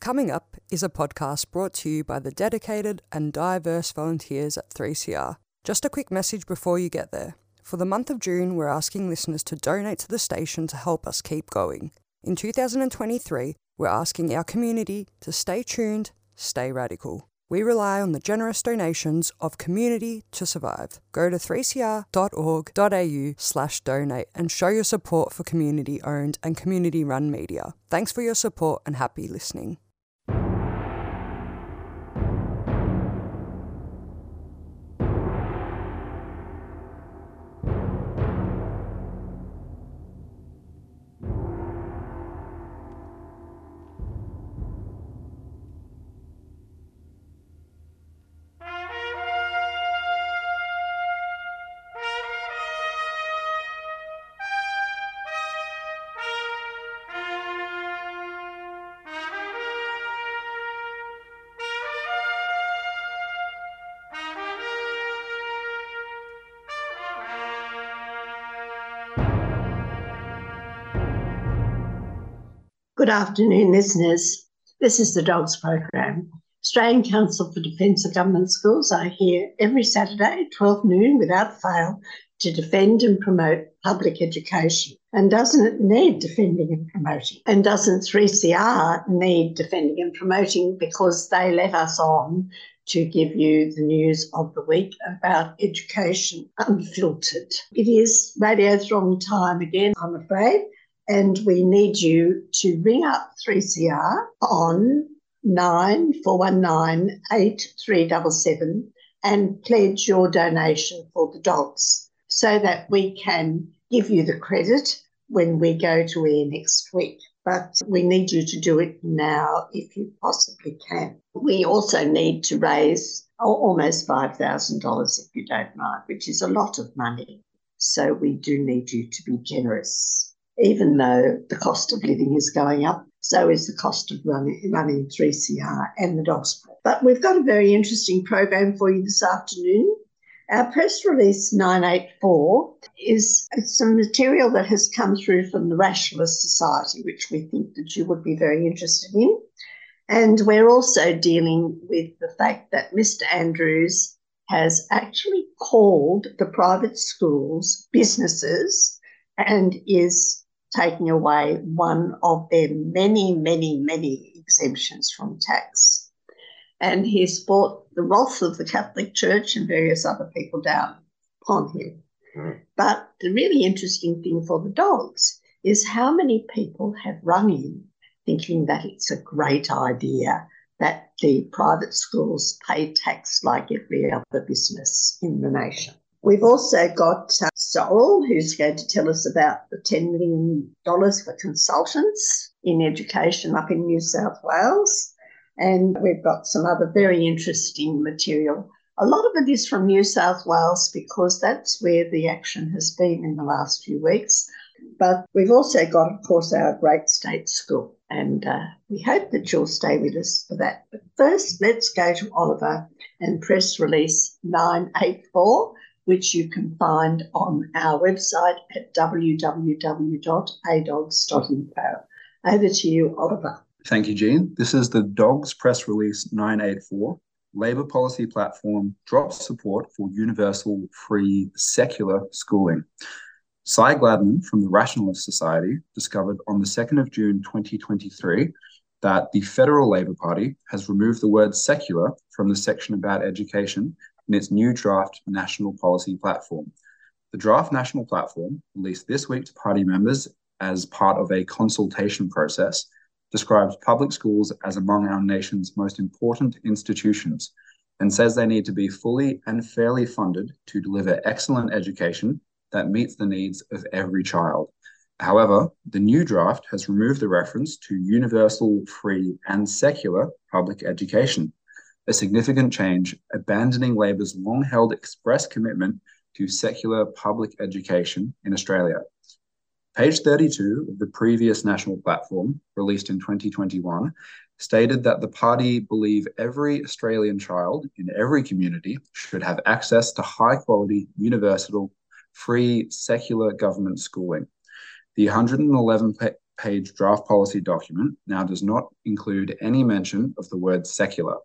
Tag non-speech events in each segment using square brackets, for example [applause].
Coming Up is a podcast brought to you by the dedicated and diverse volunteers at 3CR. Just a quick message before you get there. For the month of June, we're asking listeners to donate to the station to help us keep going. In 2023, we're asking our community to stay tuned, stay radical. We rely on the generous donations of community to survive. Go to 3cr.org.au slash donate and show your support for community owned and community run media. Thanks for your support and happy listening. Good afternoon, listeners. This is the Dogs Program. Australian Council for Defence of Government Schools are here every Saturday, at 12 noon, without fail, to defend and promote public education. And doesn't it need defending and promoting? And doesn't 3CR need defending and promoting because they let us on to give you the news of the week about education unfiltered? It is Radiothon time again, I'm afraid and we need you to ring up 3CR on 9419 8377 and pledge your donation for the dogs so that we can give you the credit when we go to air next week. But we need you to do it now if you possibly can. We also need to raise almost $5,000 if you don't mind, which is a lot of money. So we do need you to be generous even though the cost of living is going up, so is the cost of running, running 3CR and the dogs. But we've got a very interesting program for you this afternoon. Our press release 984 is some material that has come through from the Rationalist Society, which we think that you would be very interested in. And we're also dealing with the fact that Mr. Andrews has actually called the private schools businesses and is taking away one of their many, many, many exemptions from tax. And he's brought the wrath of the Catholic Church and various other people down upon him. Mm. But the really interesting thing for the dogs is how many people have rung in thinking that it's a great idea that the private schools pay tax like every other business in the nation. We've also got uh, Sorrel, who's going to tell us about the $10 million for consultants in education up in New South Wales. And we've got some other very interesting material. A lot of it is from New South Wales because that's where the action has been in the last few weeks. But we've also got, of course, our great state school. And uh, we hope that you'll stay with us for that. But first, let's go to Oliver and press release 984 which you can find on our website at www.adogs.info. Over to you, Oliver. Thank you, Jean. This is the Dogs Press Release 984. Labor policy platform drops support for universal free secular schooling. Cy Gladman from the Rationalist Society discovered on the 2nd of June 2023 that the Federal Labor Party has removed the word secular from the section about education in its new draft national policy platform. The draft national platform, released this week to party members as part of a consultation process, describes public schools as among our nation's most important institutions and says they need to be fully and fairly funded to deliver excellent education that meets the needs of every child. However, the new draft has removed the reference to universal, free, and secular public education a significant change, abandoning Labor's long held express commitment to secular public education in Australia. Page 32 of the previous national platform, released in 2021, stated that the party believe every Australian child in every community should have access to high quality, universal, free, secular government schooling. The 111 page draft policy document now does not include any mention of the word secular.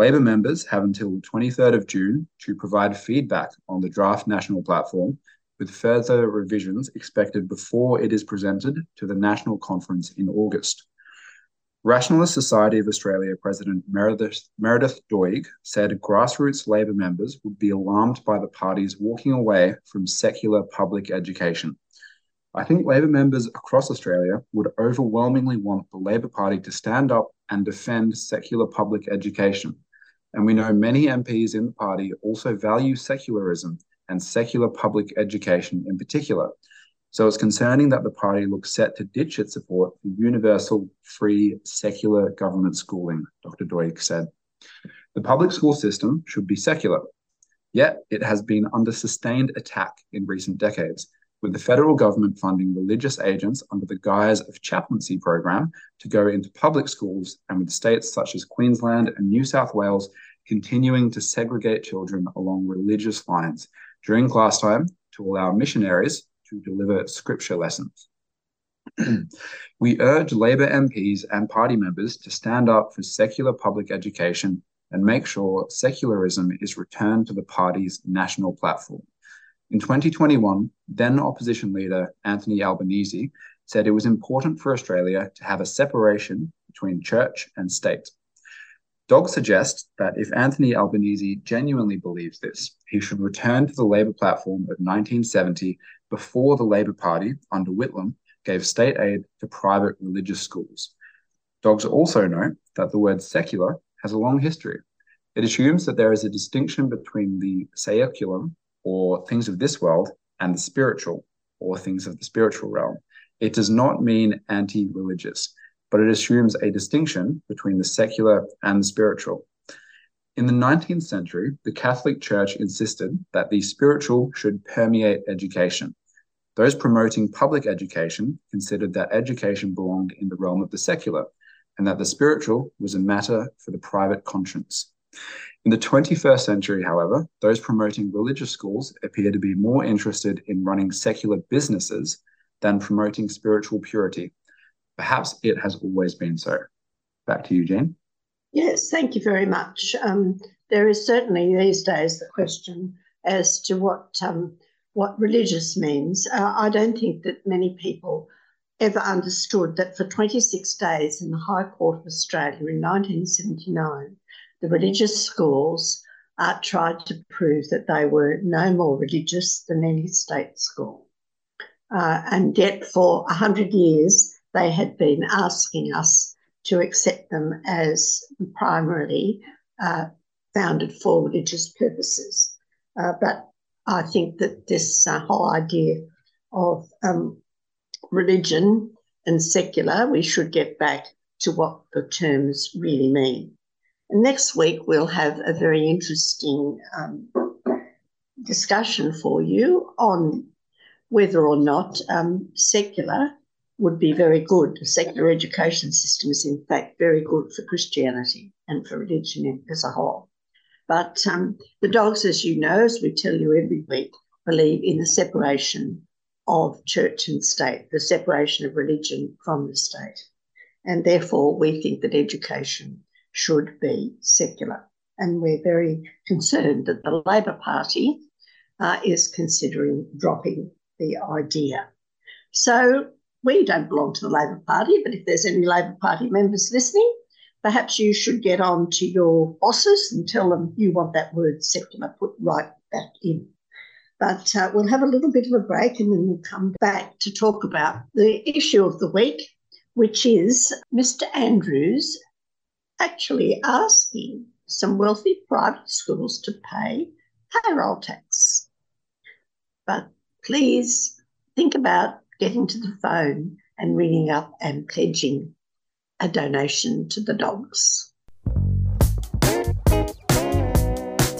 Labor members have until the 23rd of June to provide feedback on the draft national platform, with further revisions expected before it is presented to the National Conference in August. Rationalist Society of Australia President Meredith, Meredith Doig said grassroots Labor members would be alarmed by the party's walking away from secular public education. I think Labor members across Australia would overwhelmingly want the Labor Party to stand up and defend secular public education. And we know many MPs in the party also value secularism and secular public education in particular. So it's concerning that the party looks set to ditch its support for universal, free, secular government schooling, Dr. Doig said. The public school system should be secular, yet it has been under sustained attack in recent decades, with the federal government funding religious agents under the guise of chaplaincy program to go into public schools and with states such as Queensland and New South Wales continuing to segregate children along religious lines during class time to allow missionaries to deliver scripture lessons. [clears throat] we urge Labor MPs and party members to stand up for secular public education and make sure secularism is returned to the party's national platform. In 2021, then opposition leader Anthony Albanese said it was important for Australia to have a separation between church and state. Dog suggests that if Anthony Albanese genuinely believes this, he should return to the Labor platform of 1970 before the Labor Party, under Whitlam, gave state aid to private religious schools. Dogs also know that the word secular has a long history. It assumes that there is a distinction between the saeculum, or things of this world, and the spiritual, or things of the spiritual realm. It does not mean anti religious, but it assumes a distinction between the secular and the spiritual. In the 19th century, the Catholic Church insisted that the spiritual should permeate education. Those promoting public education considered that education belonged in the realm of the secular, and that the spiritual was a matter for the private conscience. In the 21st century, however, those promoting religious schools appear to be more interested in running secular businesses than promoting spiritual purity. Perhaps it has always been so. Back to you, Jean. Yes, thank you very much. Um, there is certainly these days the question as to what um, what religious means. Uh, I don't think that many people ever understood that for 26 days in the High Court of Australia in 1979, the religious schools uh, tried to prove that they were no more religious than any state school. Uh, and yet, for 100 years, they had been asking us to accept them as primarily uh, founded for religious purposes. Uh, but I think that this uh, whole idea of um, religion and secular, we should get back to what the terms really mean. Next week, we'll have a very interesting um, discussion for you on whether or not um, secular would be very good. The secular education system is, in fact, very good for Christianity and for religion as a whole. But um, the dogs, as you know, as we tell you every week, believe in the separation of church and state, the separation of religion from the state. And therefore, we think that education should be secular. And we're very concerned that the Labor Party uh, is considering dropping the idea. So we don't belong to the Labor Party, but if there's any Labor Party members listening, perhaps you should get on to your bosses and tell them you want that word secular put right back in. But uh, we'll have a little bit of a break and then we'll come back to talk about the issue of the week, which is Mr. Andrews actually asking some wealthy private schools to pay payroll tax. But please think about getting to the phone and ringing up and pledging a donation to the dogs.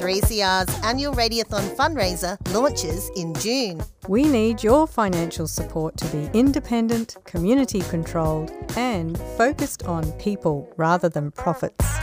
3CR's annual Radiothon fundraiser launches in June. We need your financial support to be independent, community controlled, and focused on people rather than profits.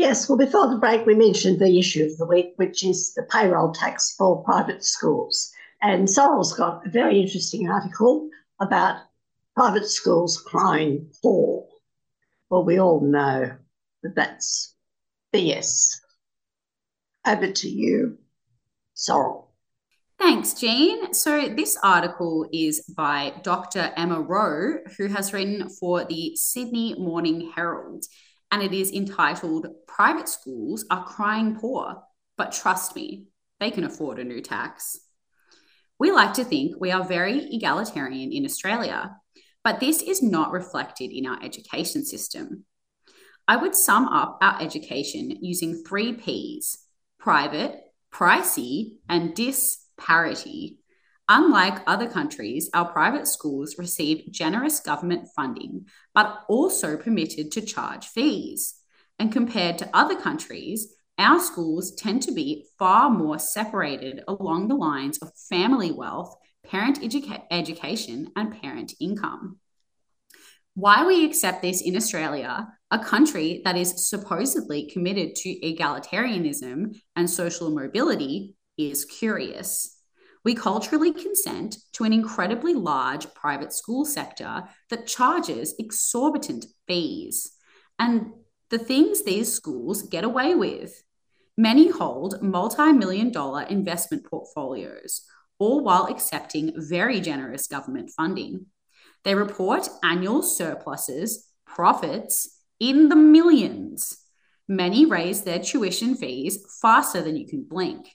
Yes, well, before the break, we mentioned the issue of the week, which is the payroll tax for private schools. And Sorrel's got a very interesting article about private schools crying poor. Well, we all know that that's BS. Over to you, Sorrel. Thanks, Jean. So, this article is by Dr. Emma Rowe, who has written for the Sydney Morning Herald, and it is entitled Private Schools Are Crying Poor, but trust me, they can afford a new tax. We like to think we are very egalitarian in Australia, but this is not reflected in our education system. I would sum up our education using three P's private, pricey, and disparity. Unlike other countries, our private schools receive generous government funding, but also permitted to charge fees. And compared to other countries, our schools tend to be far more separated along the lines of family wealth, parent educa- education, and parent income. Why we accept this in Australia, a country that is supposedly committed to egalitarianism and social mobility, is curious. We culturally consent to an incredibly large private school sector that charges exorbitant fees. And the things these schools get away with Many hold multi million dollar investment portfolios, all while accepting very generous government funding. They report annual surpluses, profits in the millions. Many raise their tuition fees faster than you can blink.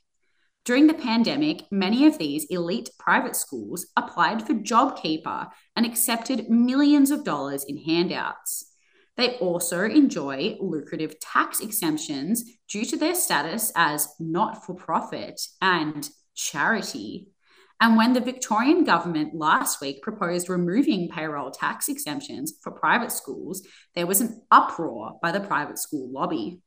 During the pandemic, many of these elite private schools applied for JobKeeper and accepted millions of dollars in handouts. They also enjoy lucrative tax exemptions due to their status as not for profit and charity. And when the Victorian government last week proposed removing payroll tax exemptions for private schools, there was an uproar by the private school lobby.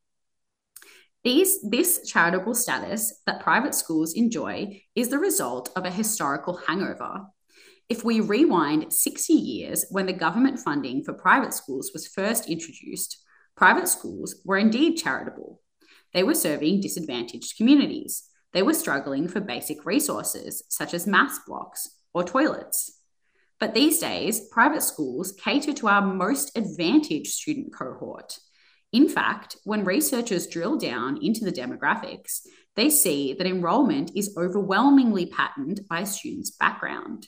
These, this charitable status that private schools enjoy is the result of a historical hangover. If we rewind 60 years when the government funding for private schools was first introduced, private schools were indeed charitable. They were serving disadvantaged communities. They were struggling for basic resources such as maths blocks or toilets. But these days, private schools cater to our most advantaged student cohort. In fact, when researchers drill down into the demographics, they see that enrolment is overwhelmingly patterned by a student's background.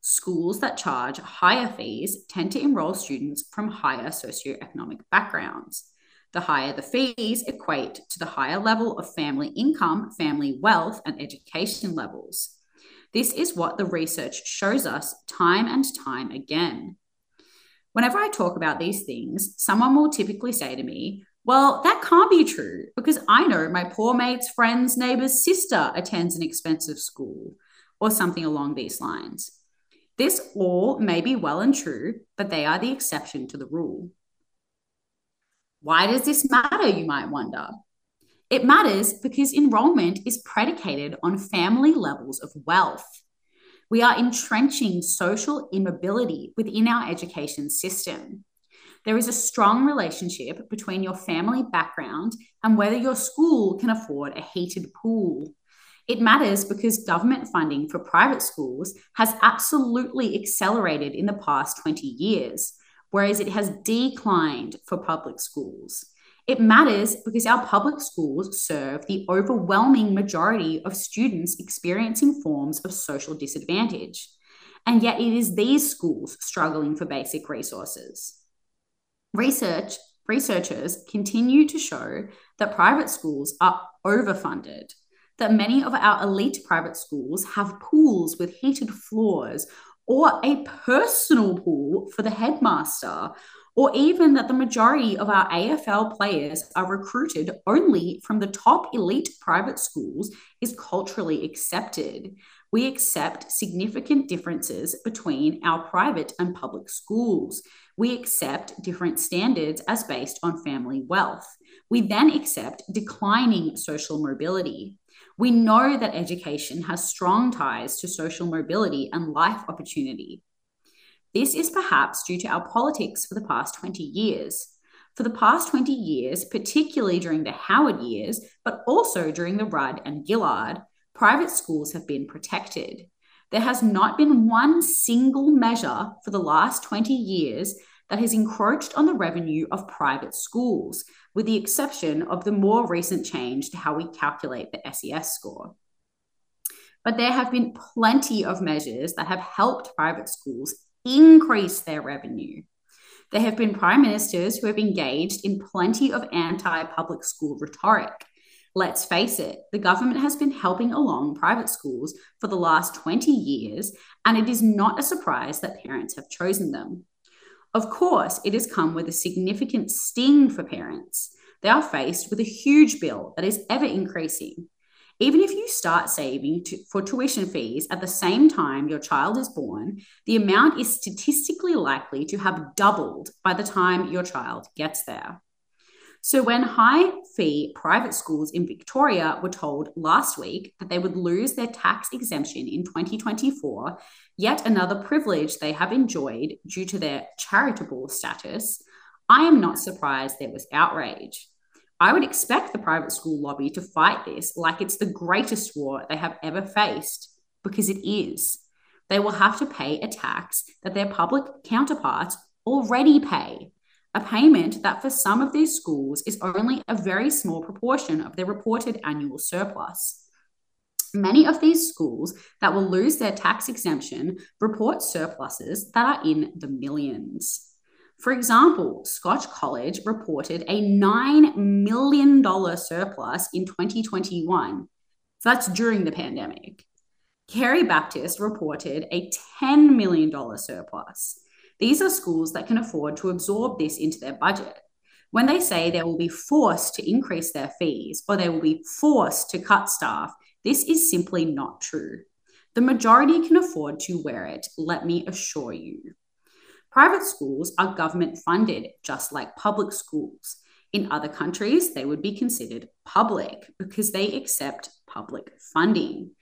Schools that charge higher fees tend to enroll students from higher socioeconomic backgrounds. The higher the fees equate to the higher level of family income, family wealth, and education levels. This is what the research shows us time and time again. Whenever I talk about these things, someone will typically say to me, Well, that can't be true because I know my poor mate's friend's neighbor's sister attends an expensive school, or something along these lines. This all may be well and true, but they are the exception to the rule. Why does this matter, you might wonder? It matters because enrollment is predicated on family levels of wealth. We are entrenching social immobility within our education system. There is a strong relationship between your family background and whether your school can afford a heated pool. It matters because government funding for private schools has absolutely accelerated in the past 20 years, whereas it has declined for public schools. It matters because our public schools serve the overwhelming majority of students experiencing forms of social disadvantage. And yet, it is these schools struggling for basic resources. Research, researchers continue to show that private schools are overfunded that many of our elite private schools have pools with heated floors or a personal pool for the headmaster, or even that the majority of our AFL players are recruited only from the top elite private schools is culturally accepted. We accept significant differences between our private and public schools. We accept different standards as based on family wealth. We then accept declining social mobility. We know that education has strong ties to social mobility and life opportunity. This is perhaps due to our politics for the past 20 years. For the past 20 years, particularly during the Howard years, but also during the Rudd and Gillard, private schools have been protected. There has not been one single measure for the last 20 years that has encroached on the revenue of private schools, with the exception of the more recent change to how we calculate the SES score. But there have been plenty of measures that have helped private schools increase their revenue. There have been prime ministers who have engaged in plenty of anti public school rhetoric. Let's face it, the government has been helping along private schools for the last 20 years, and it is not a surprise that parents have chosen them. Of course, it has come with a significant sting for parents. They are faced with a huge bill that is ever increasing. Even if you start saving to, for tuition fees at the same time your child is born, the amount is statistically likely to have doubled by the time your child gets there. So, when high fee private schools in Victoria were told last week that they would lose their tax exemption in 2024, yet another privilege they have enjoyed due to their charitable status, I am not surprised there was outrage. I would expect the private school lobby to fight this like it's the greatest war they have ever faced, because it is. They will have to pay a tax that their public counterparts already pay, a payment that for some of these schools is only a very small proportion of their reported annual surplus. Many of these schools that will lose their tax exemption report surpluses that are in the millions. For example, Scotch College reported a $9 million surplus in 2021. So that's during the pandemic. Carey Baptist reported a $10 million surplus. These are schools that can afford to absorb this into their budget. When they say they will be forced to increase their fees or they will be forced to cut staff, this is simply not true. The majority can afford to wear it, let me assure you. Private schools are government funded, just like public schools. In other countries, they would be considered public because they accept public funding.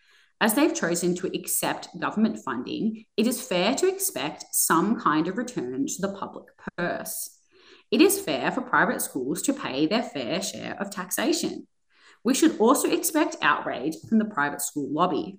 As they've chosen to accept government funding, it is fair to expect some kind of return to the public purse. It is fair for private schools to pay their fair share of taxation. We should also expect outrage from the private school lobby.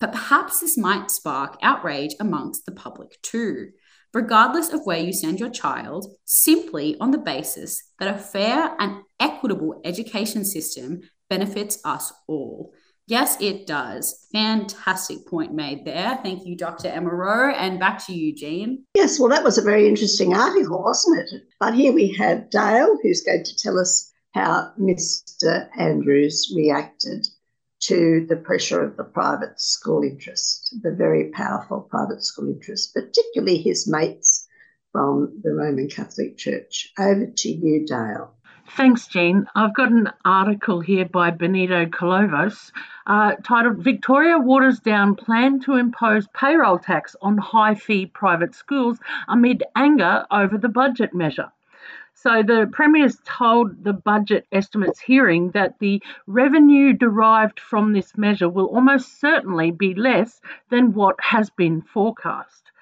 But perhaps this might spark outrage amongst the public too, regardless of where you send your child, simply on the basis that a fair and equitable education system benefits us all. Yes, it does. Fantastic point made there. Thank you, Dr. Emma Rowe. And back to you, Jean. Yes, well, that was a very interesting article, wasn't it? But here we have Dale, who's going to tell us how Mr. Andrews reacted to the pressure of the private school interest, the very powerful private school interest, particularly his mates from the Roman Catholic Church. Over to you, Dale. Thanks, Jean. I've got an article here by Benita Kolovos uh, titled Victoria Waters Down Plan to Impose Payroll Tax on High Fee Private Schools Amid Anger Over the Budget Measure. So the Premier's told the budget estimates hearing that the revenue derived from this measure will almost certainly be less than what has been forecast.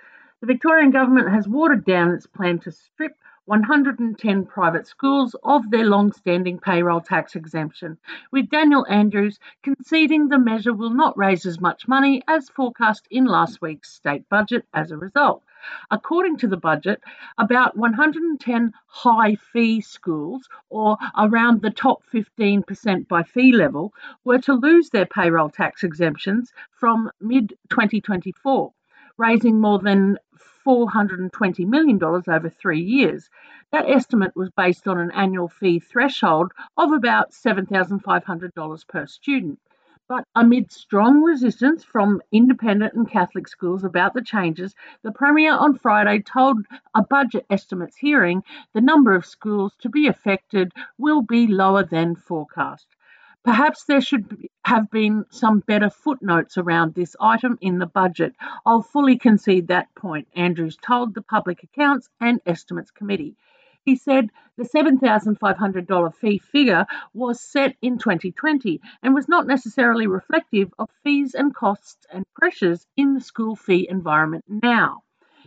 The Victorian Government has watered down its plan to strip 110 private schools of their long standing payroll tax exemption, with Daniel Andrews conceding the measure will not raise as much money as forecast in last week's state budget as a result. According to the budget, about 110 high fee schools, or around the top 15% by fee level, were to lose their payroll tax exemptions from mid 2024 raising more than $420 million over three years. That estimate was based on an annual fee threshold of about $7,500 per student. But amid strong resistance from independent and Catholic schools about the changes, the Premier on Friday told a budget estimates hearing the number of schools to be affected will be lower than forecast. Perhaps there should have been some better footnotes around this item in the budget. I'll fully concede that point, Andrews told the Public Accounts and Estimates Committee. He said the $7,500 fee figure was set in 2020 and was not necessarily reflective of fees and costs and pressures in the school fee environment now.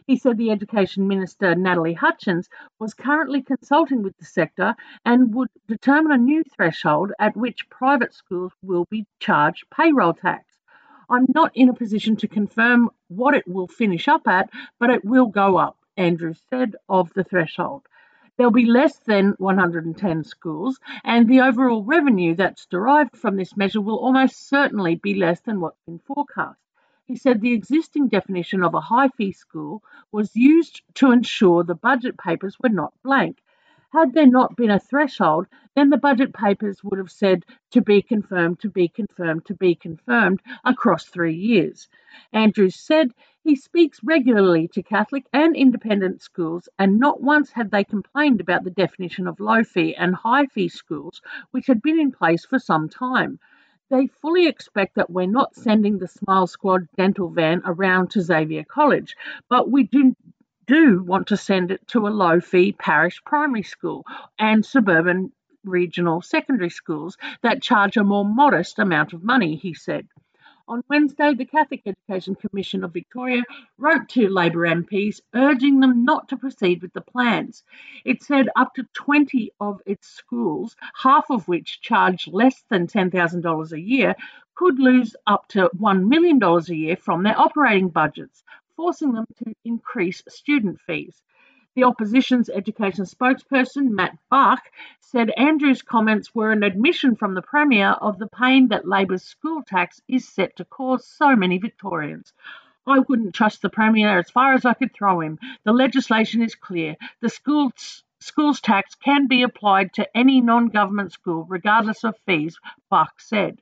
He said the Education Minister, Natalie Hutchins, was currently consulting with the sector and would determine a new threshold at which private schools will be charged payroll tax. I'm not in a position to confirm what it will finish up at, but it will go up, Andrews said of the threshold. There'll be less than 110 schools, and the overall revenue that's derived from this measure will almost certainly be less than what's been forecast. He said the existing definition of a high fee school was used to ensure the budget papers were not blank. Had there not been a threshold, then the budget papers would have said to be confirmed, to be confirmed, to be confirmed across three years. Andrews said he speaks regularly to Catholic and independent schools, and not once had they complained about the definition of low fee and high fee schools, which had been in place for some time. They fully expect that we're not sending the Smile Squad dental van around to Xavier College, but we do do want to send it to a low fee parish primary school and suburban regional secondary schools that charge a more modest amount of money, he said. On Wednesday, the Catholic Education Commission of Victoria wrote to Labor MPs urging them not to proceed with the plans. It said up to 20 of its schools, half of which charge less than $10,000 a year, could lose up to $1 million a year from their operating budgets, forcing them to increase student fees. The opposition's education spokesperson, Matt Bach, said Andrews' comments were an admission from the Premier of the pain that Labor's school tax is set to cause so many Victorians. I wouldn't trust the Premier as far as I could throw him. The legislation is clear. The schools, schools tax can be applied to any non government school, regardless of fees, Bach said.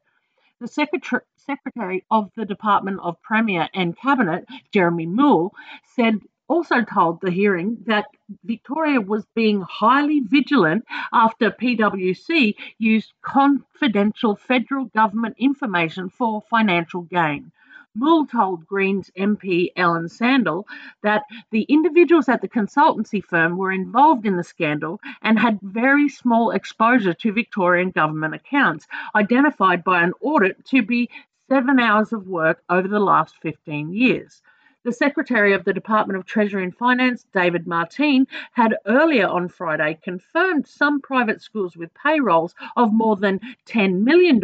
The secretary, secretary of the Department of Premier and Cabinet, Jeremi Moule, said also told the hearing that Victoria was being highly vigilant after PwC used confidential federal government information for financial gain. Moule told Greens MP Ellen Sandell that the individuals at the consultancy firm were involved in the scandal and had very small exposure to Victorian government accounts, identified by an audit to be seven hours of work over the last 15 years. The Secretary of the Department of Treasury and Finance, David Martine, had earlier on Friday confirmed some private schools with payrolls of more than $10 million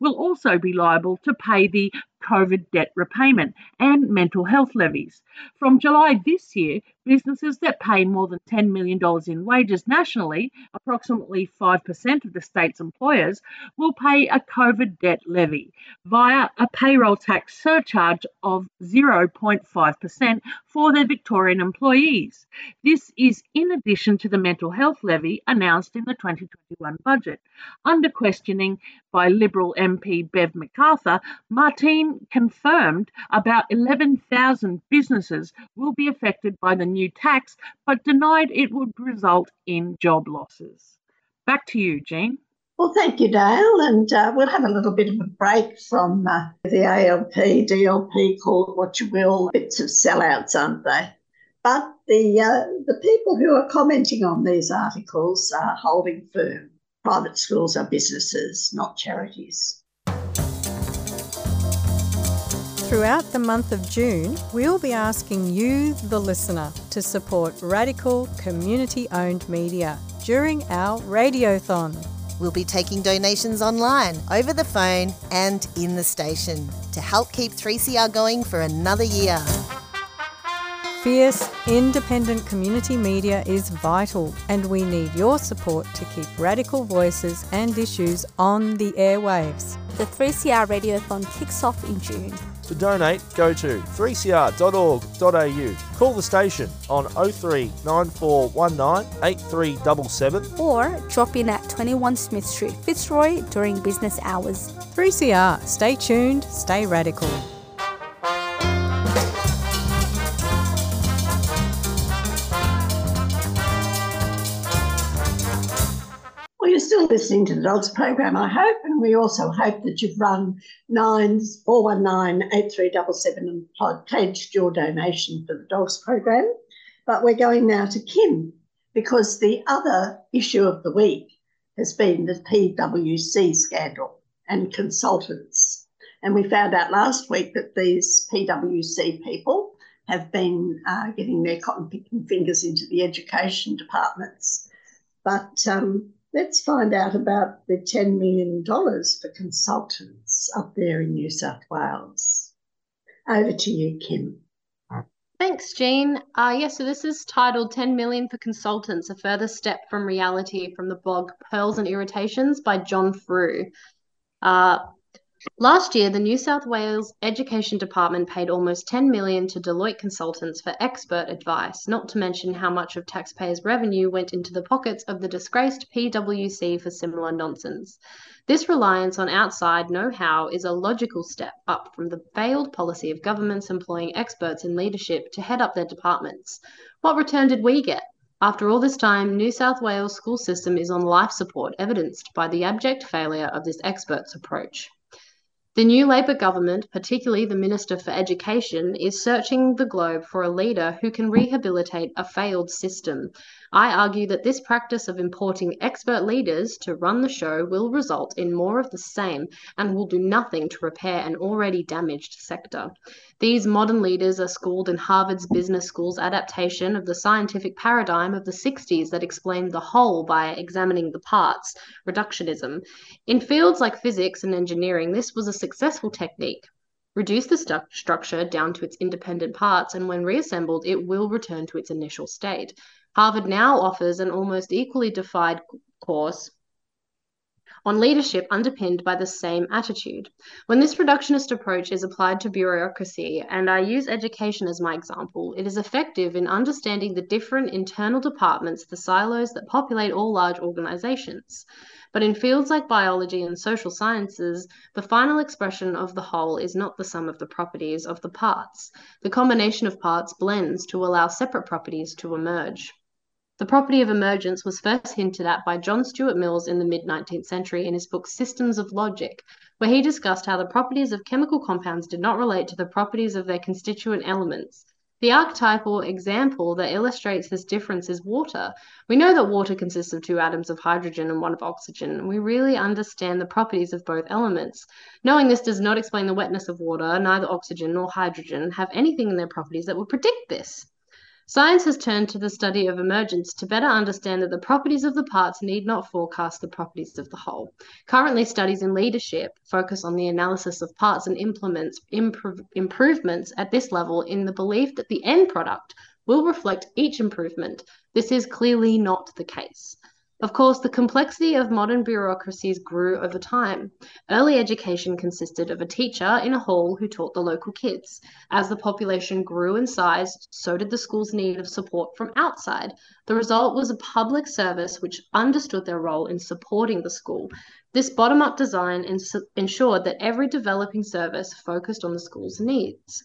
will also be liable to pay the COVID debt repayment and mental health levies. From July this year, businesses that pay more than $10 million in wages nationally, approximately 5% of the state's employers, will pay a COVID debt levy via a payroll tax surcharge of 0.5% for their Victorian employees. This is in addition to the mental health levy announced in the 2021 budget. Under questioning by Liberal MP Bev McArthur, Martine confirmed about 11,000 businesses will be affected by the new tax, but denied it would result in job losses. Back to you, Jean. Well, thank you, Dale. And uh, we'll have a little bit of a break from uh, the ALP, DLP, call it what you will, bits of sellouts, aren't they? But the, uh, the people who are commenting on these articles are holding firm. Private schools are businesses, not charities. Throughout the month of June, we'll be asking you, the listener, to support radical, community owned media during our Radiothon. We'll be taking donations online, over the phone, and in the station to help keep 3CR going for another year. Fierce, independent community media is vital, and we need your support to keep radical voices and issues on the airwaves. The 3CR Radiothon kicks off in June. To donate, go to 3cr.org.au. Call the station on 03 9419 8377 or drop in at 21 Smith Street, Fitzroy during business hours. 3CR, stay tuned, stay radical. Listening to the Dogs program, I hope, and we also hope that you've run nines four one nine eight three double seven and pledged your donation for the Dogs program. But we're going now to Kim because the other issue of the week has been the PwC scandal and consultants. And we found out last week that these PwC people have been uh, getting their cotton picking fingers into the education departments. But um, let's find out about the $10 million for consultants up there in New South Wales. Over to you, Kim. Thanks, Jean. Uh, yeah, so this is titled 10 Million for Consultants, a further step from reality from the blog Pearls and Irritations by John Frew. Uh, last year, the New South Wales Education Department paid almost 10 million to Deloitte consultants for expert advice, not to mention how much of taxpayers' revenue went into the pockets of the disgraced PwC for similar nonsense. This reliance on outside know how is a logical step up from the failed policy of governments employing experts in leadership to head up their departments. What return did we get? After all this time, New South Wales school system is on life support, evidenced by the abject failure of this experts approach. The new Labor government, particularly the Minister for Education, is searching the globe for a leader who can rehabilitate a failed system. I argue that this practice of importing expert leaders to run the show will result in more of the same and will do nothing to repair an already damaged sector. These modern leaders are schooled in Harvard's Business School's adaptation of the scientific paradigm of the 60s that explained the whole by examining the parts, reductionism. In fields like physics and engineering, this was a successful technique. Reduce the stu- structure down to its independent parts, and when reassembled, it will return to its initial state. Harvard now offers an almost equally defied course on leadership underpinned by the same attitude. When this reductionist approach is applied to bureaucracy, and I use education as my example, it is effective in understanding the different internal departments, the silos that populate all large organizations. But in fields like biology and social sciences, the final expression of the whole is not the sum of the properties of the parts. The combination of parts blends to allow separate properties to emerge. The property of emergence was first hinted at by John Stuart Mills in the mid 19th century in his book Systems of Logic, where he discussed how the properties of chemical compounds did not relate to the properties of their constituent elements. The archetypal example that illustrates this difference is water. We know that water consists of two atoms of hydrogen and one of oxygen, and we really understand the properties of both elements. Knowing this does not explain the wetness of water, neither oxygen nor hydrogen have anything in their properties that would predict this. Science has turned to the study of emergence to better understand that the properties of the parts need not forecast the properties of the whole. Currently, studies in leadership focus on the analysis of parts and implements improve, improvements at this level in the belief that the end product will reflect each improvement. This is clearly not the case. Of course, the complexity of modern bureaucracies grew over time. Early education consisted of a teacher in a hall who taught the local kids. As the population grew in size, so did the school's need of support from outside. The result was a public service which understood their role in supporting the school. This bottom up design ins- ensured that every developing service focused on the school's needs.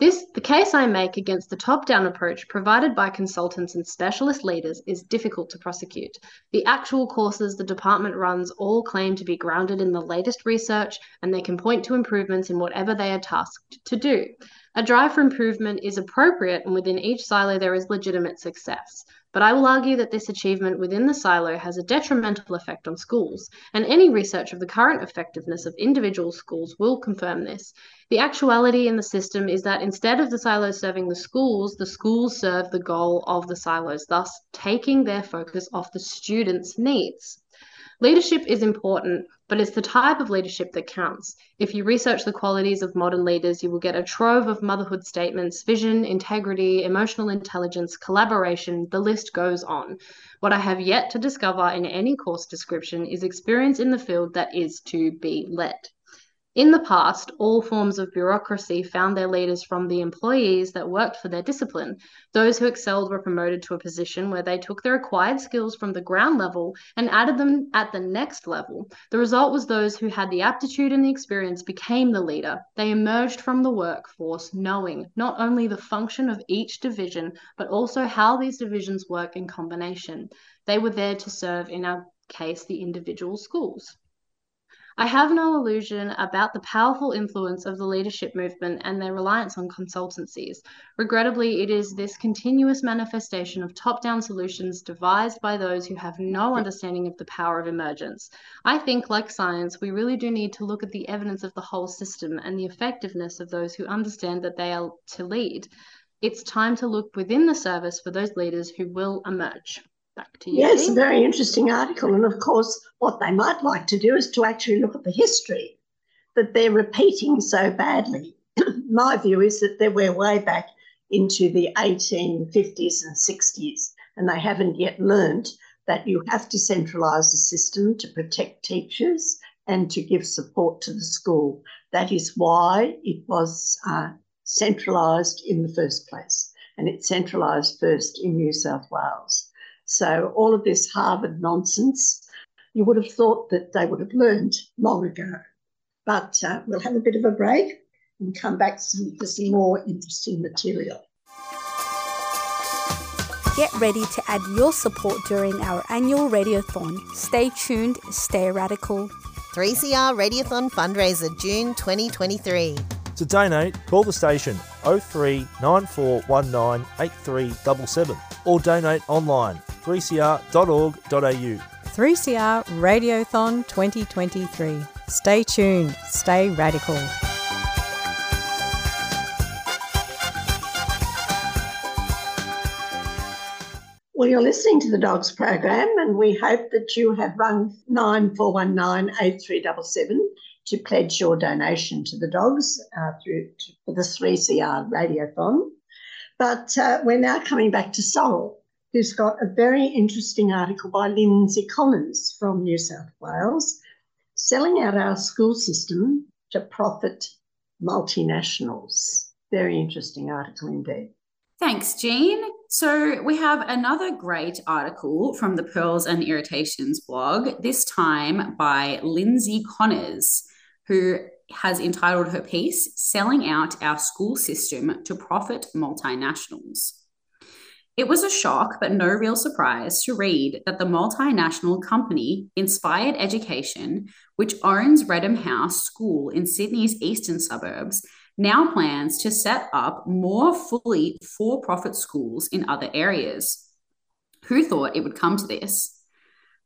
This, the case I make against the top down approach provided by consultants and specialist leaders is difficult to prosecute. The actual courses the department runs all claim to be grounded in the latest research and they can point to improvements in whatever they are tasked to do. A drive for improvement is appropriate, and within each silo there is legitimate success. But I will argue that this achievement within the silo has a detrimental effect on schools, and any research of the current effectiveness of individual schools will confirm this. The actuality in the system is that instead of the silos serving the schools, the schools serve the goal of the silos, thus taking their focus off the students' needs. Leadership is important, but it's the type of leadership that counts. If you research the qualities of modern leaders, you will get a trove of motherhood statements, vision, integrity, emotional intelligence, collaboration, the list goes on. What I have yet to discover in any course description is experience in the field that is to be led. In the past, all forms of bureaucracy found their leaders from the employees that worked for their discipline. Those who excelled were promoted to a position where they took their acquired skills from the ground level and added them at the next level. The result was those who had the aptitude and the experience became the leader. They emerged from the workforce knowing not only the function of each division, but also how these divisions work in combination. They were there to serve, in our case, the individual schools. I have no illusion about the powerful influence of the leadership movement and their reliance on consultancies. Regrettably, it is this continuous manifestation of top down solutions devised by those who have no understanding of the power of emergence. I think, like science, we really do need to look at the evidence of the whole system and the effectiveness of those who understand that they are to lead. It's time to look within the service for those leaders who will emerge. Back to you. Yes, a very interesting article. And of course, what they might like to do is to actually look at the history that they're repeating so badly. [clears throat] My view is that they we're way back into the 1850s and 60s, and they haven't yet learned that you have to centralise the system to protect teachers and to give support to the school. That is why it was uh, centralised in the first place, and it centralised first in New South Wales. So, all of this Harvard nonsense, you would have thought that they would have learned long ago. But uh, we'll have a bit of a break and come back some, for some more interesting material. Get ready to add your support during our annual Radiothon. Stay tuned, stay radical. 3CR Radiothon fundraiser June 2023. To donate, call the station 03 9419 8377 or donate online 3cr.org.au. 3CR Radiothon 2023. Stay tuned, stay radical. Well, you're listening to the Dogs program, and we hope that you have rung 9419 8377 to pledge your donation to the dogs uh, through to, for the 3CR Radiothon. But uh, we're now coming back to Sorrel who's got a very interesting article by Lindsay Connors from New South Wales, selling out our school system to profit multinationals. Very interesting article indeed. Thanks, Jean. So, we have another great article from the Pearls and Irritations blog, this time by Lindsay Connors, who has entitled her piece, Selling Out Our School System to Profit Multinationals. It was a shock, but no real surprise, to read that the multinational company Inspired Education, which owns Reddam House School in Sydney's eastern suburbs, now plans to set up more fully for profit schools in other areas. Who thought it would come to this?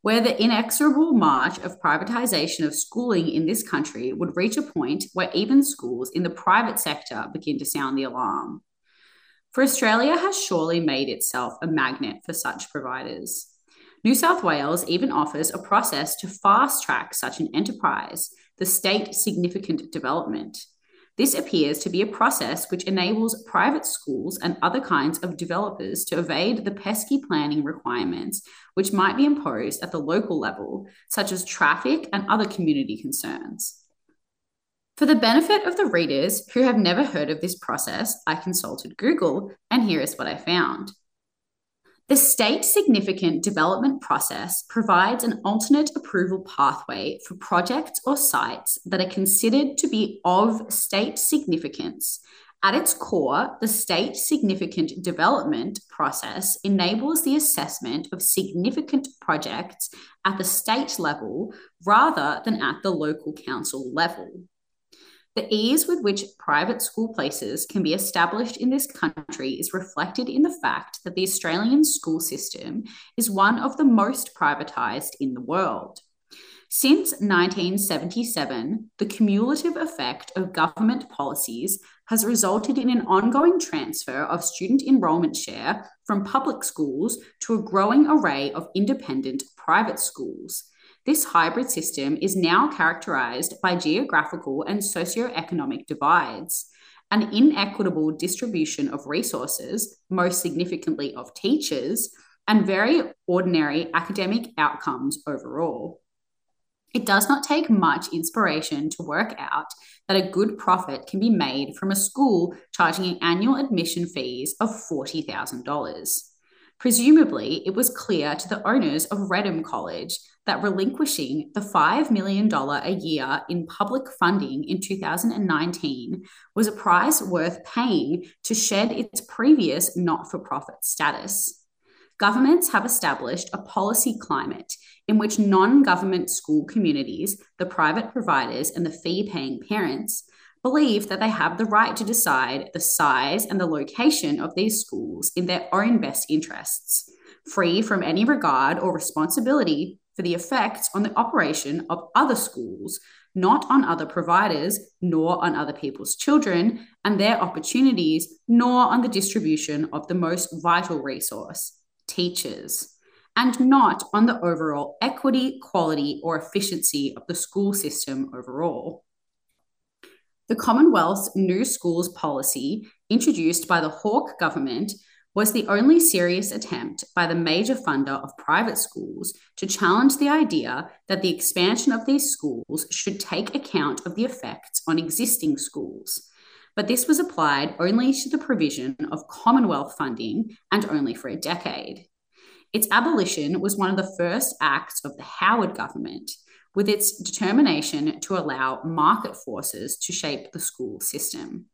Where the inexorable march of privatisation of schooling in this country would reach a point where even schools in the private sector begin to sound the alarm for Australia has surely made itself a magnet for such providers. New South Wales even offers a process to fast track such an enterprise, the State Significant Development. This appears to be a process which enables private schools and other kinds of developers to evade the pesky planning requirements which might be imposed at the local level, such as traffic and other community concerns. For the benefit of the readers who have never heard of this process, I consulted Google, and here is what I found. The state significant development process provides an alternate approval pathway for projects or sites that are considered to be of state significance. At its core, the state significant development process enables the assessment of significant projects at the state level rather than at the local council level. The ease with which private school places can be established in this country is reflected in the fact that the Australian school system is one of the most privatised in the world. Since 1977, the cumulative effect of government policies has resulted in an ongoing transfer of student enrolment share from public schools to a growing array of independent private schools. This hybrid system is now characterized by geographical and socioeconomic divides, an inequitable distribution of resources, most significantly of teachers, and very ordinary academic outcomes overall. It does not take much inspiration to work out that a good profit can be made from a school charging an annual admission fees of $40,000. Presumably, it was clear to the owners of Reddam College that relinquishing the $5 million a year in public funding in 2019 was a price worth paying to shed its previous not for profit status. Governments have established a policy climate in which non government school communities, the private providers, and the fee paying parents believe that they have the right to decide the size and the location of these schools in their own best interests, free from any regard or responsibility for the effects on the operation of other schools, not on other providers, nor on other people's children and their opportunities, nor on the distribution of the most vital resource, teachers and not on the overall equity, quality, or efficiency of the school system overall. The Commonwealth's New Schools policy, introduced by the Hawke government, was the only serious attempt by the major funder of private schools to challenge the idea that the expansion of these schools should take account of the effects on existing schools. But this was applied only to the provision of Commonwealth funding and only for a decade. Its abolition was one of the first acts of the Howard government, with its determination to allow market forces to shape the school system.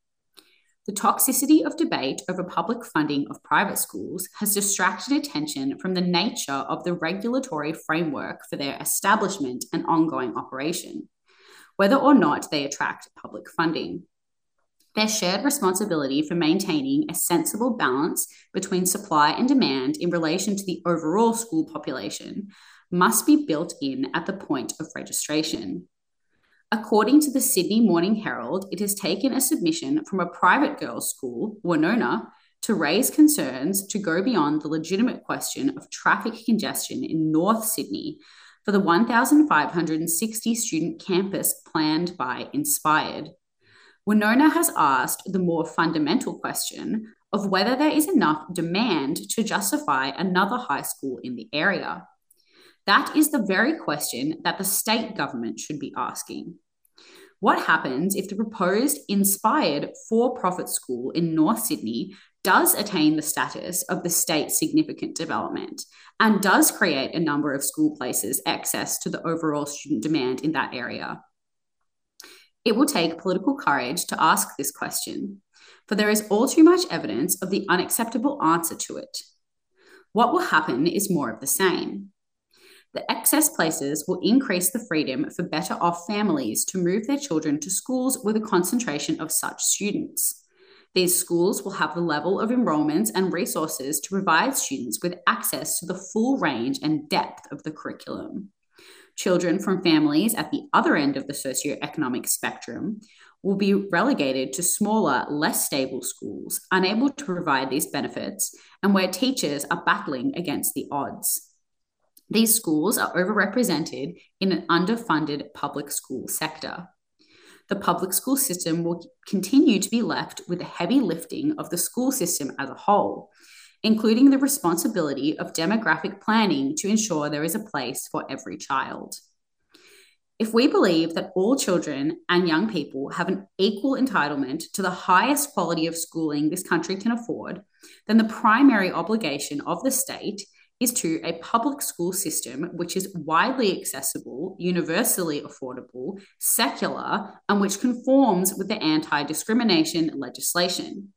The toxicity of debate over public funding of private schools has distracted attention from the nature of the regulatory framework for their establishment and ongoing operation, whether or not they attract public funding. Their shared responsibility for maintaining a sensible balance between supply and demand in relation to the overall school population must be built in at the point of registration. According to the Sydney Morning Herald, it has taken a submission from a private girls' school, Wenona, to raise concerns to go beyond the legitimate question of traffic congestion in North Sydney for the 1,560 student campus planned by Inspired. Wenona has asked the more fundamental question of whether there is enough demand to justify another high school in the area. That is the very question that the state government should be asking. What happens if the proposed inspired for profit school in North Sydney does attain the status of the state significant development and does create a number of school places excess to the overall student demand in that area? It will take political courage to ask this question, for there is all too much evidence of the unacceptable answer to it. What will happen is more of the same. The excess places will increase the freedom for better off families to move their children to schools with a concentration of such students. These schools will have the level of enrolments and resources to provide students with access to the full range and depth of the curriculum. Children from families at the other end of the socioeconomic spectrum will be relegated to smaller, less stable schools, unable to provide these benefits, and where teachers are battling against the odds. These schools are overrepresented in an underfunded public school sector. The public school system will continue to be left with the heavy lifting of the school system as a whole, including the responsibility of demographic planning to ensure there is a place for every child. If we believe that all children and young people have an equal entitlement to the highest quality of schooling this country can afford, then the primary obligation of the state is to a public school system which is widely accessible, universally affordable, secular, and which conforms with the anti discrimination legislation.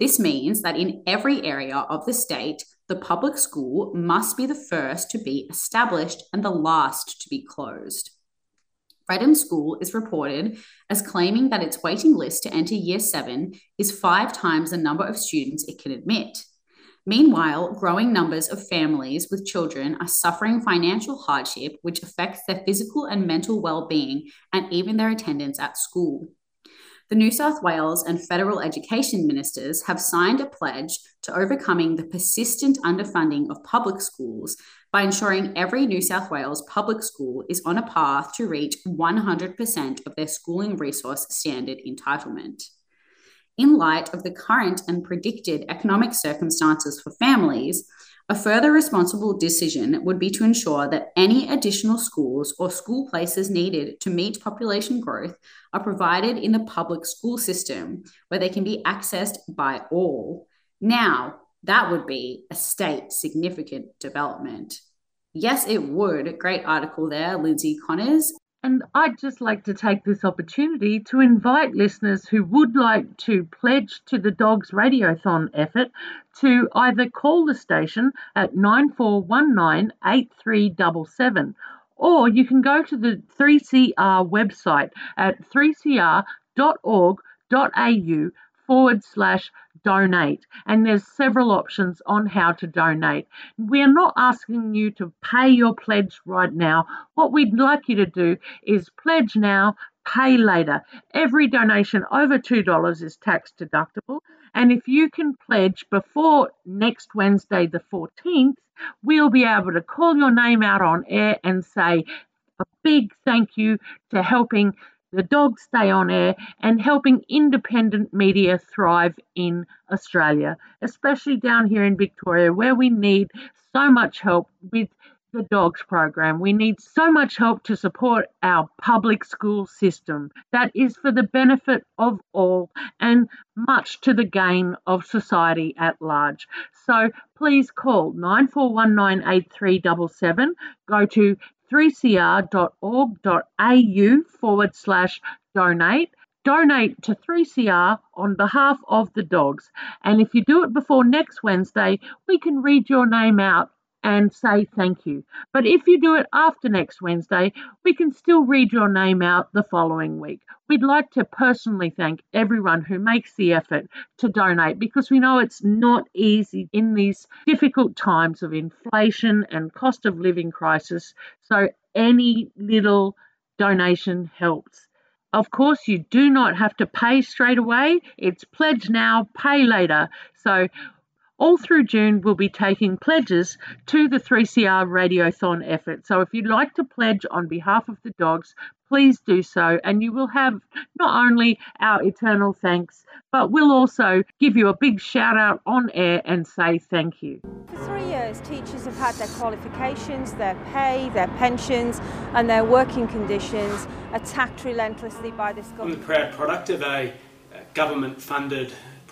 This means that in every area of the state, the public school must be the first to be established and the last to be closed. Reddam School is reported as claiming that its waiting list to enter year seven is five times the number of students it can admit. Meanwhile, growing numbers of families with children are suffering financial hardship, which affects their physical and mental well being and even their attendance at school the New South Wales and federal education ministers have signed a pledge to overcoming the persistent underfunding of public schools by ensuring every New South Wales public school is on a path to reach 100% of their schooling resource standard entitlement. In light of the current and predicted economic circumstances for families, A further responsible decision would be to ensure that any additional schools or school places needed to meet population growth are provided in the public school system where they can be accessed by all. Now, that would be a state significant development. Yes, it would. Great article there, Lindsay Connors. And I'd just like to take this opportunity to invite listeners who would like to pledge to the Dogs Radiothon effort to either call the station at 9419 8377 or you can go to the 3CR website at 3cr.org.au forward slash donate. And there's several options on how to donate. We are not asking you to pay your pledge right now. What we'd like you to do is pledge now, pay later. Every donation over $2 is tax deductible. And if you can pledge before next Wednesday, the 14th, we'll be able to call your name out on air and say a big thank you to helping the dogs stay on air and helping independent media thrive in Australia, especially down here in Victoria, where we need so much help with the dogs program. We need so much help to support our public school system that is for the benefit of all and much to the gain of society at large. So please call 94198377, go to 3cr.org.au forward slash donate. Donate to 3CR on behalf of the dogs. And if you do it before next Wednesday, we can read your name out and say thank you. But if you do it after next Wednesday, we can still read your name out the following week. We'd like to personally thank everyone who makes the effort to donate because we know it's not easy in these difficult times of inflation and cost of living crisis. So any little donation helps. Of course, you do not have to pay straight away. It's pledge now, pay later. So all through June, we'll be taking pledges to the 3CR Radiothon effort. So if you'd like to pledge on behalf of the dogs, please do so. And you will have not only our eternal thanks, but we'll also give you a big shout out on air and say thank you. For three years, teachers have had their qualifications, their pay, their pensions, and their working conditions attacked relentlessly by this government. I'm the proud product of a uh, government funded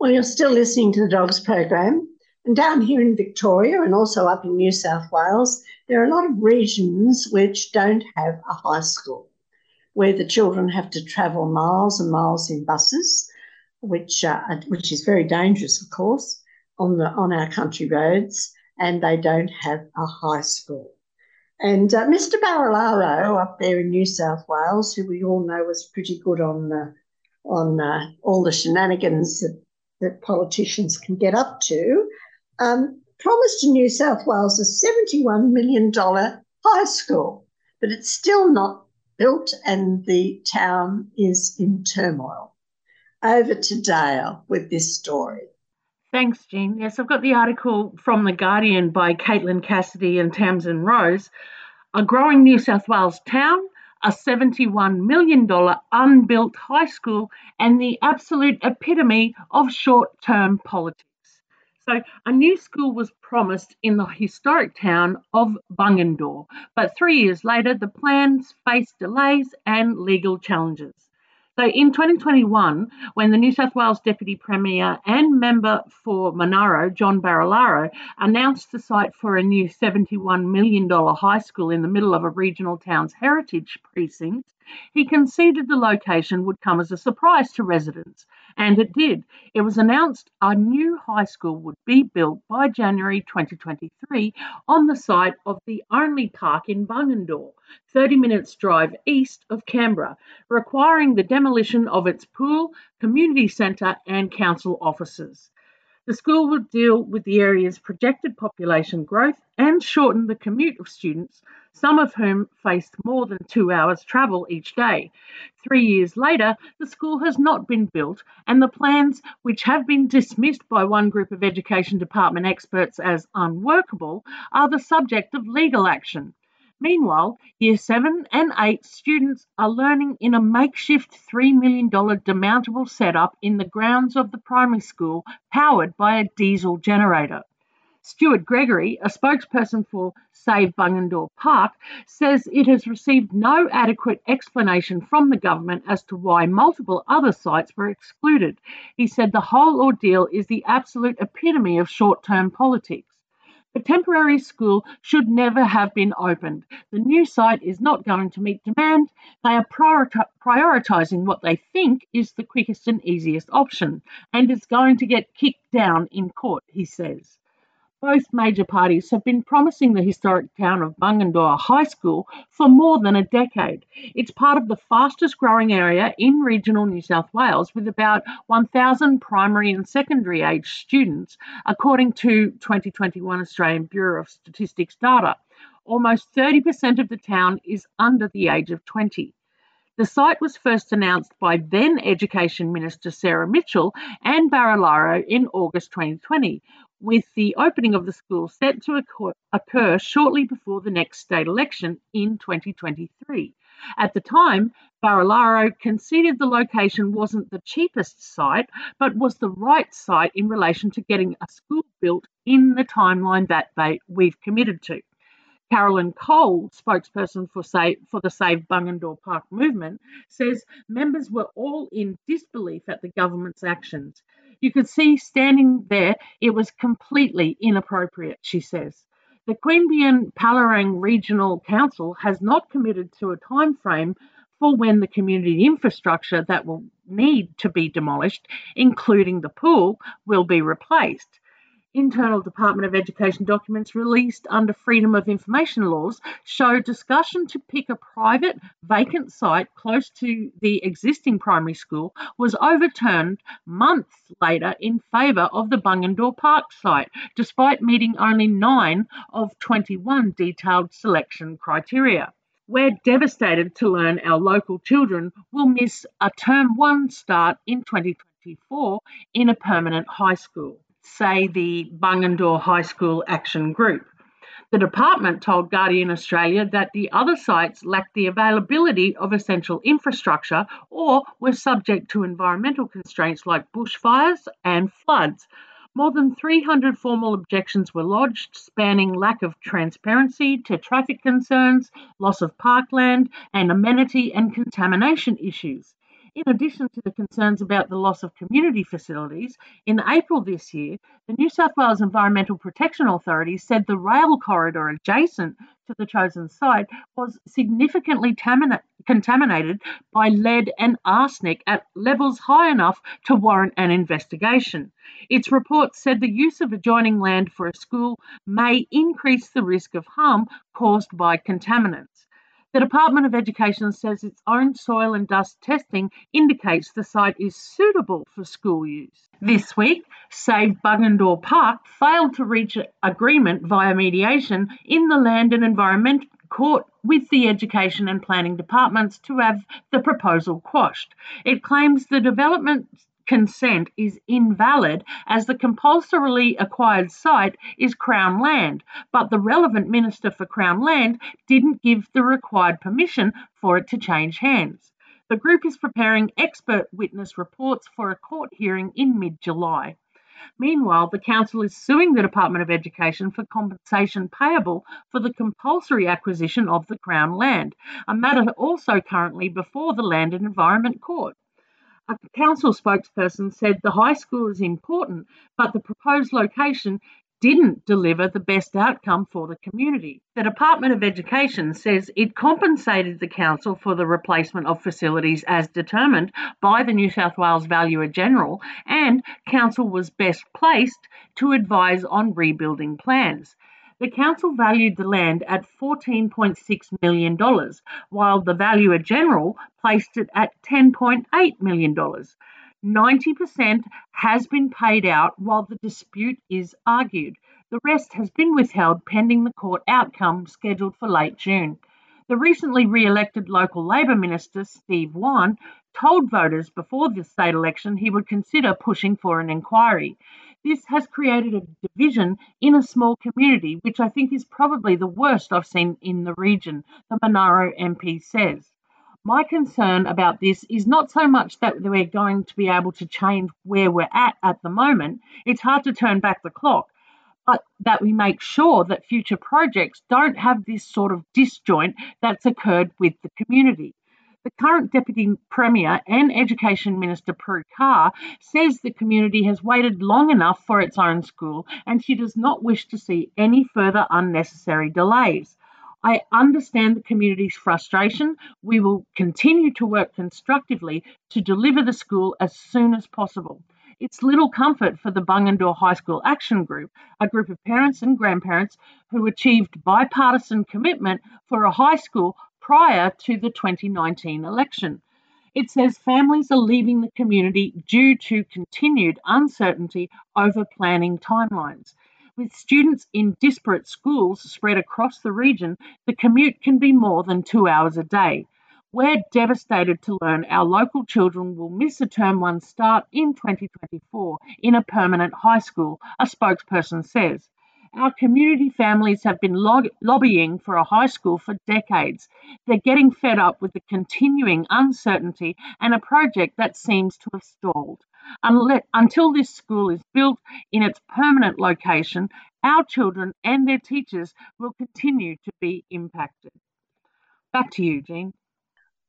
Well, you're still listening to the Dogs program. And down here in Victoria and also up in New South Wales, there are a lot of regions which don't have a high school, where the children have to travel miles and miles in buses, which uh, which is very dangerous, of course, on the on our country roads, and they don't have a high school. And uh, Mr. Barilaro up there in New South Wales, who we all know was pretty good on uh, on all the shenanigans that that politicians can get up to, um, promised to New South Wales a $71 million high school, but it's still not built and the town is in turmoil. Over to Dale with this story. Thanks, Jean. Yes, I've got the article from The Guardian by Caitlin Cassidy and Tamsin Rose. A growing New South Wales town a $71 million unbuilt high school, and the absolute epitome of short term politics. So, a new school was promised in the historic town of Bungendore, but three years later, the plans faced delays and legal challenges. So in 2021, when the New South Wales Deputy Premier and member for Monaro, John Barilaro, announced the site for a new $71 million high school in the middle of a regional town's heritage precinct, He conceded the location would come as a surprise to residents, and it did. It was announced a new high school would be built by January 2023 on the site of the only park in Bungendore, 30 minutes drive east of Canberra, requiring the demolition of its pool, community centre, and council offices. The school would deal with the area's projected population growth and shorten the commute of students, some of whom faced more than two hours travel each day. Three years later, the school has not been built, and the plans, which have been dismissed by one group of Education Department experts as unworkable, are the subject of legal action. Meanwhile, Year 7 and 8 students are learning in a makeshift $3 million demountable setup in the grounds of the primary school powered by a diesel generator. Stuart Gregory, a spokesperson for Save Bungendore Park, says it has received no adequate explanation from the government as to why multiple other sites were excluded. He said the whole ordeal is the absolute epitome of short term politics. The temporary school should never have been opened. The new site is not going to meet demand. They are prioritising what they think is the quickest and easiest option, and it's going to get kicked down in court, he says. Both major parties have been promising the historic town of Bungendore High School for more than a decade. It's part of the fastest growing area in regional New South Wales with about 1,000 primary and secondary age students, according to 2021 Australian Bureau of Statistics data. Almost 30% of the town is under the age of 20. The site was first announced by then Education Minister Sarah Mitchell and Barilaro in August 2020, with the opening of the school set to occur shortly before the next state election in 2023. At the time, Barilaro conceded the location wasn't the cheapest site, but was the right site in relation to getting a school built in the timeline that they, we've committed to. Carolyn Cole, spokesperson for, Save, for the Save Bungendore Park movement, says members were all in disbelief at the government's actions. You could see standing there, it was completely inappropriate, she says. The Queanbeyan Palerang Regional Council has not committed to a time frame for when the community infrastructure that will need to be demolished, including the pool, will be replaced internal Department of Education documents released under Freedom of Information laws show discussion to pick a private vacant site close to the existing primary school was overturned months later in favour of the Bungendore Park site, despite meeting only nine of 21 detailed selection criteria. We're devastated to learn our local children will miss a term one start in 2024 in a permanent high school say, the Bungendore High School Action Group. The department told Guardian Australia that the other sites lacked the availability of essential infrastructure or were subject to environmental constraints like bushfires and floods. More than 300 formal objections were lodged, spanning lack of transparency to traffic concerns, loss of parkland, and amenity and contamination issues. In addition to the concerns about the loss of community facilities, in April this year, the New South Wales Environmental Protection Authority said the rail corridor adjacent to the chosen site was significantly contaminated by lead and arsenic at levels high enough to warrant an investigation. Its report said the use of adjoining land for a school may increase the risk of harm caused by contaminants. The Department of Education says its own soil and dust testing indicates the site is suitable for school use. This week, Save Bungendore Park failed to reach agreement via mediation in the Land and Environment Court with the Education and Planning departments to have the proposal quashed. It claims the development consent is invalid as the compulsorily acquired site is Crown land, but the relevant Minister for Crown land didn't give the required permission for it to change hands. The group is preparing expert witness reports for a court hearing in mid July. Meanwhile, the council is suing the Department of Education for compensation payable for the compulsory acquisition of the Crown land, a matter also currently before the Land and Environment Court. A council spokesperson said the high school is important, but the proposed location didn't deliver the best outcome for the community. The Department of Education says it compensated the council for the replacement of facilities as determined by the New South Wales Valuer General, and council was best placed to advise on rebuilding plans. The council valued the land at $14.6 million, while the Valuer General placed it at $10.8 million. 90% has been paid out while the dispute is argued. The rest has been withheld pending the court outcome scheduled for late June. The recently re elected local Labor Minister, Steve Whan, told voters before the state election he would consider pushing for an inquiry. This has created a division in a small community, which I think is probably the worst I've seen in the region, the Monaro MP says. My concern about this is not so much that we're going to be able to change where we're at at the moment, it's hard to turn back the clock, but that we make sure that future projects don't have this sort of disjoint that's occurred with the community. The current Deputy Premier and Education Minister Prue Car says the community has waited long enough for its own school and she does not wish to see any further unnecessary delays. I understand the community's frustration. We will continue to work constructively to deliver the school as soon as possible. It's little comfort for the Bungendore High School Action Group, a group of parents and grandparents who achieved bipartisan commitment for a high school prior to the 2019 election. It says families are leaving the community due to continued uncertainty over planning timelines. With students in disparate schools spread across the region, the commute can be more than two hours a day. We're devastated to learn our local children will miss a term one start in 2024 in a permanent high school, a spokesperson says. Our community families have been lobbying for a high school for decades. They're getting fed up with the continuing uncertainty and a project that seems to have stalled. Until this school is built in its permanent location, our children and their teachers will continue to be impacted. Back to you, Jean.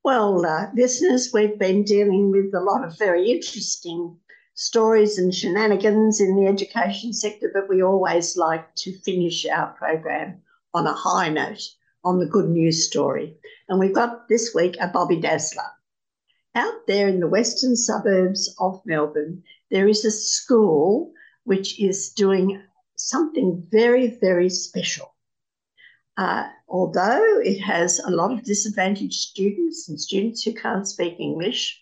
Well, uh, listeners, we've been dealing with a lot of very interesting stories and shenanigans in the education sector, but we always like to finish our program on a high note on the good news story. And we've got this week a Bobby Dazzler. Out there in the western suburbs of Melbourne, there is a school which is doing something very, very special. Uh, although it has a lot of disadvantaged students and students who can't speak English,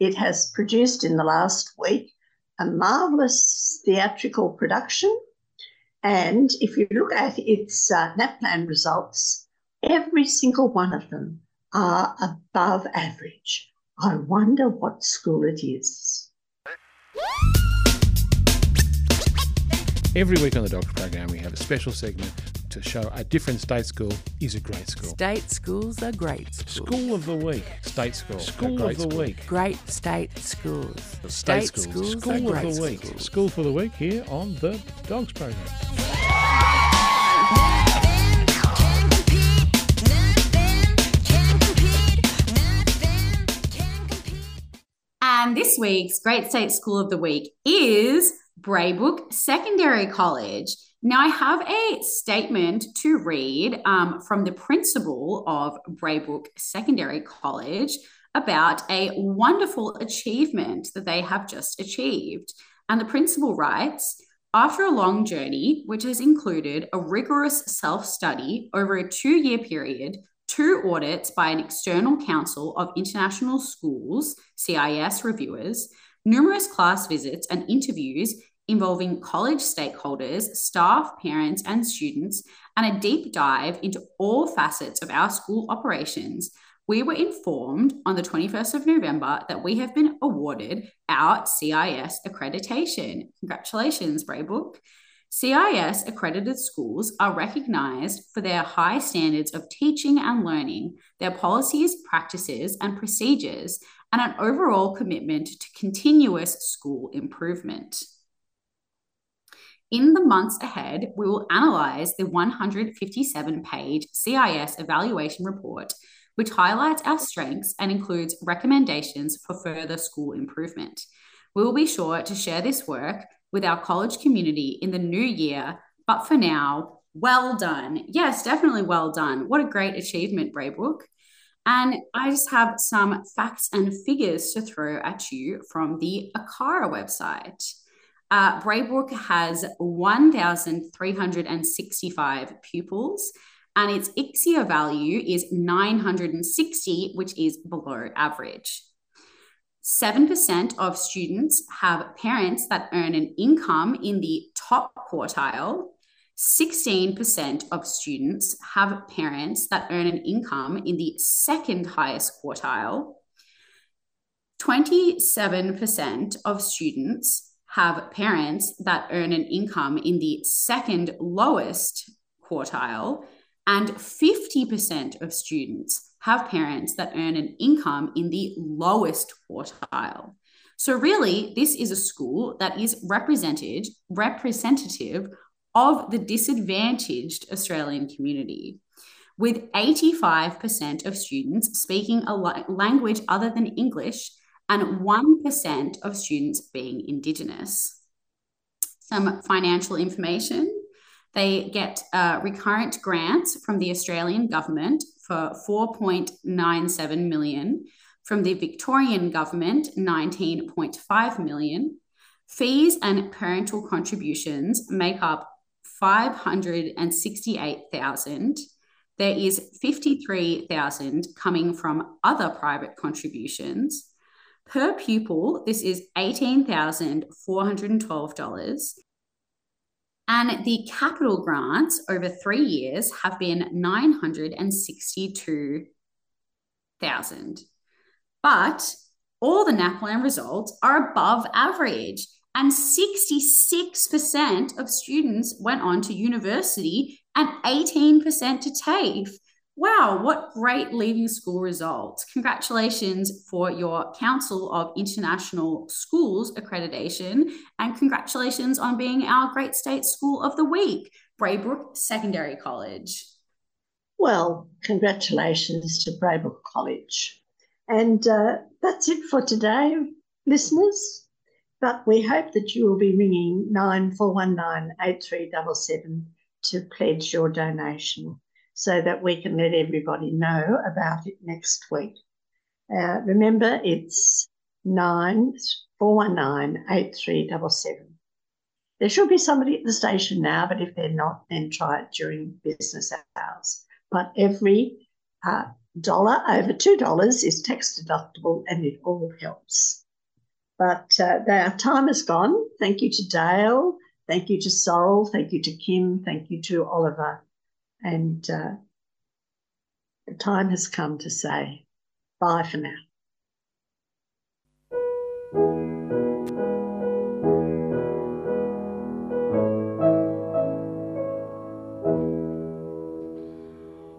it has produced in the last week a marvellous theatrical production. And if you look at its uh, NAPLAN results, every single one of them are above average. I wonder what school it is. Every week on the Dogs program, we have a special segment to show a different state school is a great school. State schools are great schools. School of the week, state school. School of the school. week, great state schools. state, schools. schools School of the week, schools. school for the week here on the Dogs program. And this week's Great State School of the Week is Braybrook Secondary College. Now, I have a statement to read um, from the principal of Braybrook Secondary College about a wonderful achievement that they have just achieved. And the principal writes After a long journey, which has included a rigorous self study over a two year period, two audits by an external council of international schools, CIS reviewers, numerous class visits and interviews involving college stakeholders, staff, parents, and students, and a deep dive into all facets of our school operations, we were informed on the 21st of November that we have been awarded our CIS accreditation. Congratulations, Braybrook. CIS accredited schools are recognised for their high standards of teaching and learning, their policies, practices, and procedures, and an overall commitment to continuous school improvement. In the months ahead, we will analyse the 157 page CIS evaluation report, which highlights our strengths and includes recommendations for further school improvement. We will be sure to share this work with our college community in the new year. But for now, well done. Yes, definitely well done. What a great achievement, Braybrook. And I just have some facts and figures to throw at you from the ACARA website. Uh, Braybrook has 1,365 pupils, and its ICSEA value is 960, which is below average. 7% of students have parents that earn an income in the top quartile, 16% of students have parents that earn an income in the second highest quartile. 27% of students have parents that earn an income in the second lowest quartile. And 50% of students have parents that earn an income in the lowest quartile. So, really, this is a school that is represented, representative of the disadvantaged Australian community, with 85% of students speaking a language other than English and 1% of students being Indigenous. Some financial information. They get uh, recurrent grants from the Australian government for 4.97 million, from the Victorian government 19.5 million. Fees and parental contributions make up 568,000. There is 53,000 coming from other private contributions. Per pupil, this is $18,412. And the capital grants over three years have been 962,000. But all the NAPLAN results are above average. And 66% of students went on to university and 18% to TAFE. Wow, what great leaving school results. Congratulations for your Council of International Schools accreditation and congratulations on being our Great State School of the Week, Braybrook Secondary College. Well, congratulations to Braybrook College. And uh, that's it for today, listeners. But we hope that you will be ringing 9419 8377 to pledge your donation so that we can let everybody know about it next week. Uh, remember, it's 9419 8377. There should be somebody at the station now, but if they're not, then try it during business hours. But every uh, dollar over $2 is tax deductible and it all helps. But uh, our time is gone. Thank you to Dale. Thank you to Sorrel. Thank you to Kim. Thank you to Oliver. And uh, the time has come to say bye for now.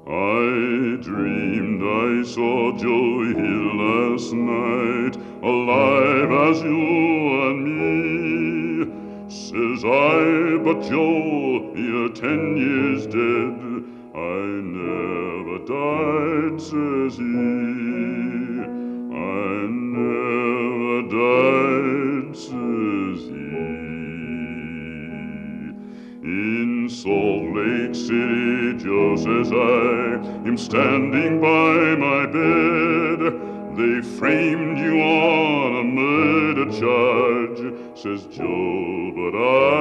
I dreamed I saw Joe Hill last night, alive as you and me. Says I, but Joe, you're ten years dead. I never died, says he. I never died, says he. In Salt Lake City, just as I am standing by my bed. They framed you on a murder charge, says Joe, but I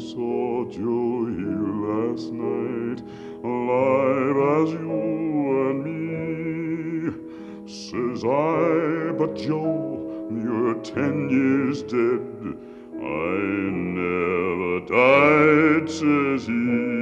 Saw Joe Hill last night, alive as you and me. Says I, but Joe, you're ten years dead. I never died, says he.